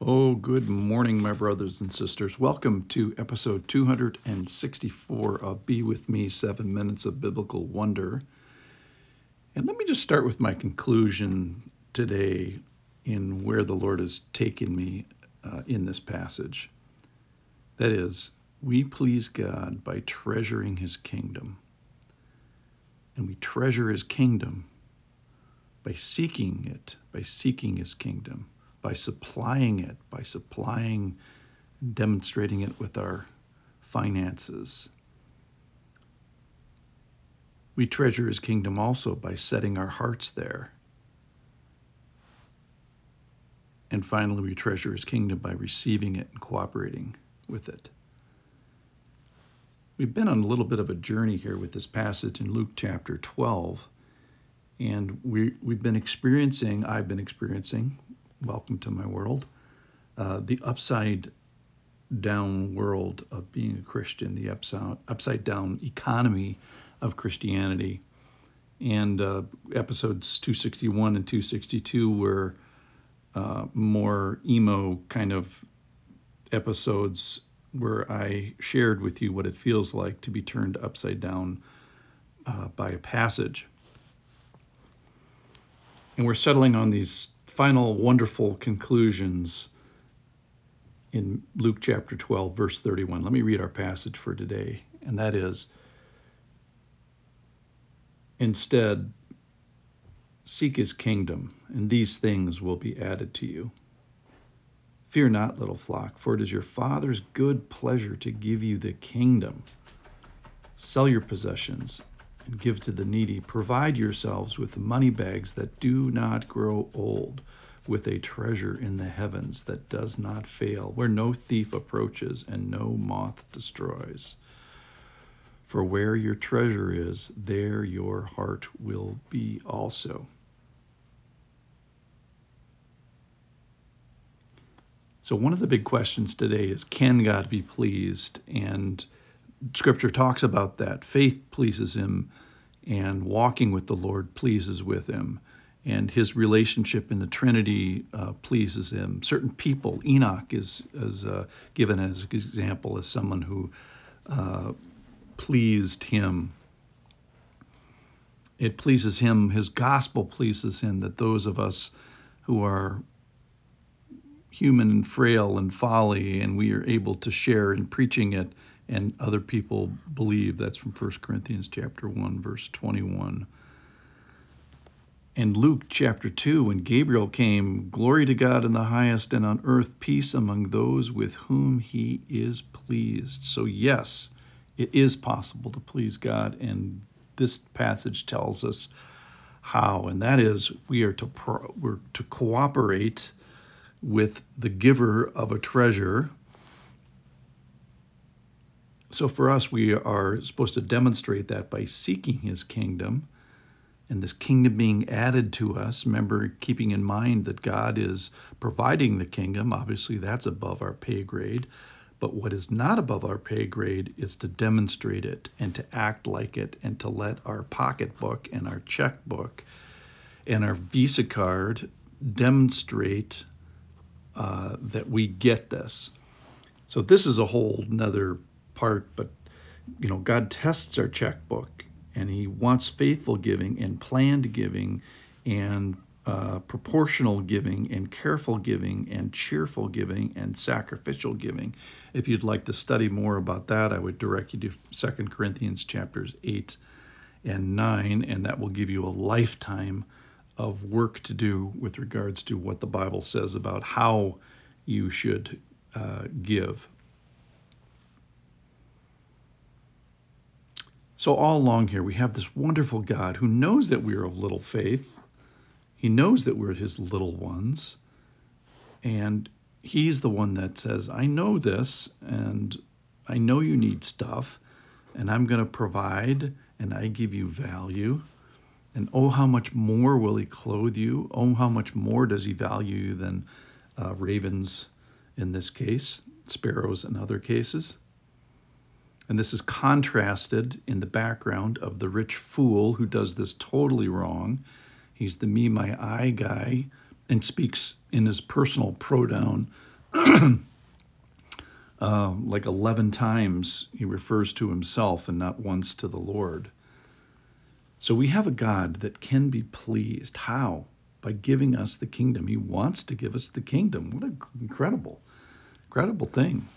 Oh, good morning, my brothers and sisters. Welcome to episode 264 of Be With Me Seven Minutes of Biblical Wonder. And let me just start with my conclusion today in where the Lord has taken me uh, in this passage. That is, we please God by treasuring His kingdom. And we treasure His kingdom by seeking it, by seeking His kingdom by supplying it, by supplying demonstrating it with our finances. We treasure his kingdom also by setting our hearts there. And finally, we treasure his kingdom by receiving it and cooperating with it. We've been on a little bit of a journey here with this passage in Luke chapter 12. And we, we've been experiencing, I've been experiencing, welcome to my world. Uh, the upside down world of being a Christian, the upside, upside down economy of Christianity. And uh, episodes 261 and 262 were uh, more emo kind of episodes where I shared with you what it feels like to be turned upside down uh, by a passage. And we're settling on these final wonderful conclusions in Luke chapter 12, verse 31. Let me read our passage for today, and that is Instead, seek his kingdom, and these things will be added to you. Fear not, little flock, for it is your Father's good pleasure to give you the kingdom. Sell your possessions and give to the needy. Provide yourselves with money bags that do not grow old, with a treasure in the heavens that does not fail, where no thief approaches and no moth destroys. For where your treasure is, there your heart will be also. So, one of the big questions today is can God be pleased? And Scripture talks about that. Faith pleases him, and walking with the Lord pleases with him. And his relationship in the Trinity uh, pleases him. Certain people, Enoch is, is uh, given as an example as someone who uh, pleased him. It pleases him, his gospel pleases him, that those of us who are human and frail and folly, and we are able to share in preaching it and other people believe. That's from 1 Corinthians chapter 1 verse 21. And Luke chapter 2 when Gabriel came, glory to God in the highest and on earth peace among those with whom he is pleased. So yes, it is possible to please God and this passage tells us how and that is we are to pro- we're to cooperate with the giver of a treasure so for us, we are supposed to demonstrate that by seeking his kingdom and this kingdom being added to us. Remember, keeping in mind that God is providing the kingdom. Obviously, that's above our pay grade. But what is not above our pay grade is to demonstrate it and to act like it and to let our pocketbook and our checkbook and our Visa card demonstrate uh, that we get this. So, this is a whole nother part, but you know, God tests our checkbook and He wants faithful giving and planned giving and uh, proportional giving and careful giving and cheerful giving and sacrificial giving. If you'd like to study more about that, I would direct you to 2 Corinthians chapters 8 and 9, and that will give you a lifetime of work to do with regards to what the Bible says about how you should uh, give. So, all along here, we have this wonderful God who knows that we are of little faith. He knows that we're his little ones. And he's the one that says, I know this, and I know you need stuff, and I'm going to provide, and I give you value. And oh, how much more will he clothe you? Oh, how much more does he value you than uh, ravens in this case, sparrows in other cases? And this is contrasted in the background of the rich fool who does this totally wrong. He's the me, my, I guy and speaks in his personal pronoun uh, like 11 times. He refers to himself and not once to the Lord. So we have a God that can be pleased. How? By giving us the kingdom. He wants to give us the kingdom. What an incredible, incredible thing.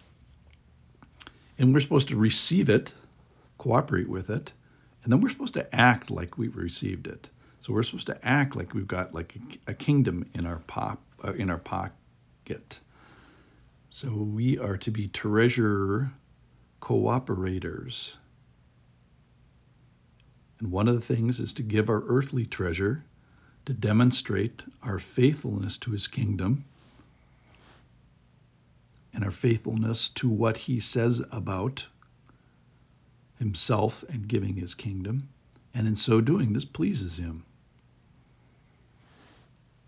And we're supposed to receive it, cooperate with it, and then we're supposed to act like we've received it. So we're supposed to act like we've got like a, a kingdom in our pop uh, in our pocket. So we are to be treasure cooperators. And one of the things is to give our earthly treasure to demonstrate our faithfulness to his kingdom and our faithfulness to what he says about himself and giving his kingdom. And in so doing, this pleases him.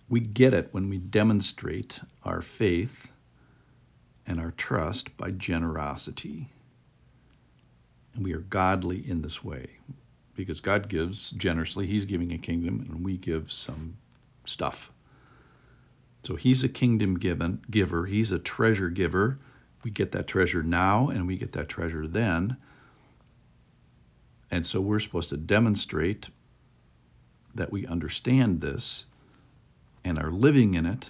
We get it when we demonstrate our faith and our trust by generosity. And we are godly in this way because God gives generously. He's giving a kingdom, and we give some stuff. So He's a kingdom given, giver, He's a treasure giver. We get that treasure now, and we get that treasure then. And so we're supposed to demonstrate that we understand this and are living in it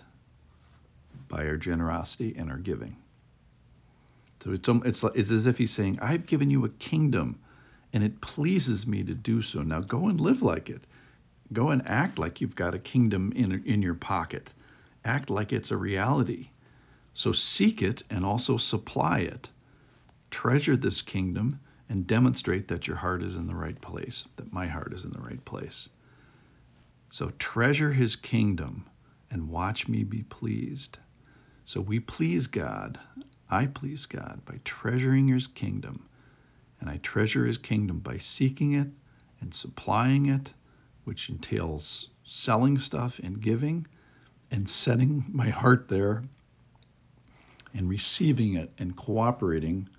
by our generosity and our giving. So it's it's it's as if he's saying, "I've given you a kingdom, and it pleases me to do so. Now go and live like it. Go and act like you've got a kingdom in in your pocket. Act like it's a reality. So seek it and also supply it. Treasure this kingdom and demonstrate that your heart is in the right place, that my heart is in the right place." So treasure his kingdom and watch me be pleased. So we please God. I please God by treasuring his kingdom. And I treasure his kingdom by seeking it and supplying it, which entails selling stuff and giving and setting my heart there and receiving it and cooperating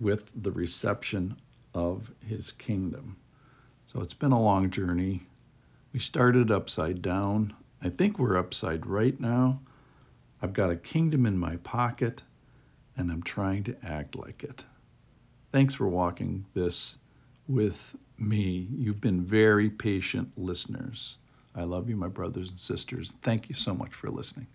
with the reception of his kingdom. So it's been a long journey. We started upside down. I think we're upside right now. I've got a kingdom in my pocket, and I'm trying to act like it. Thanks for walking this with me. You've been very patient listeners. I love you, my brothers and sisters. Thank you so much for listening.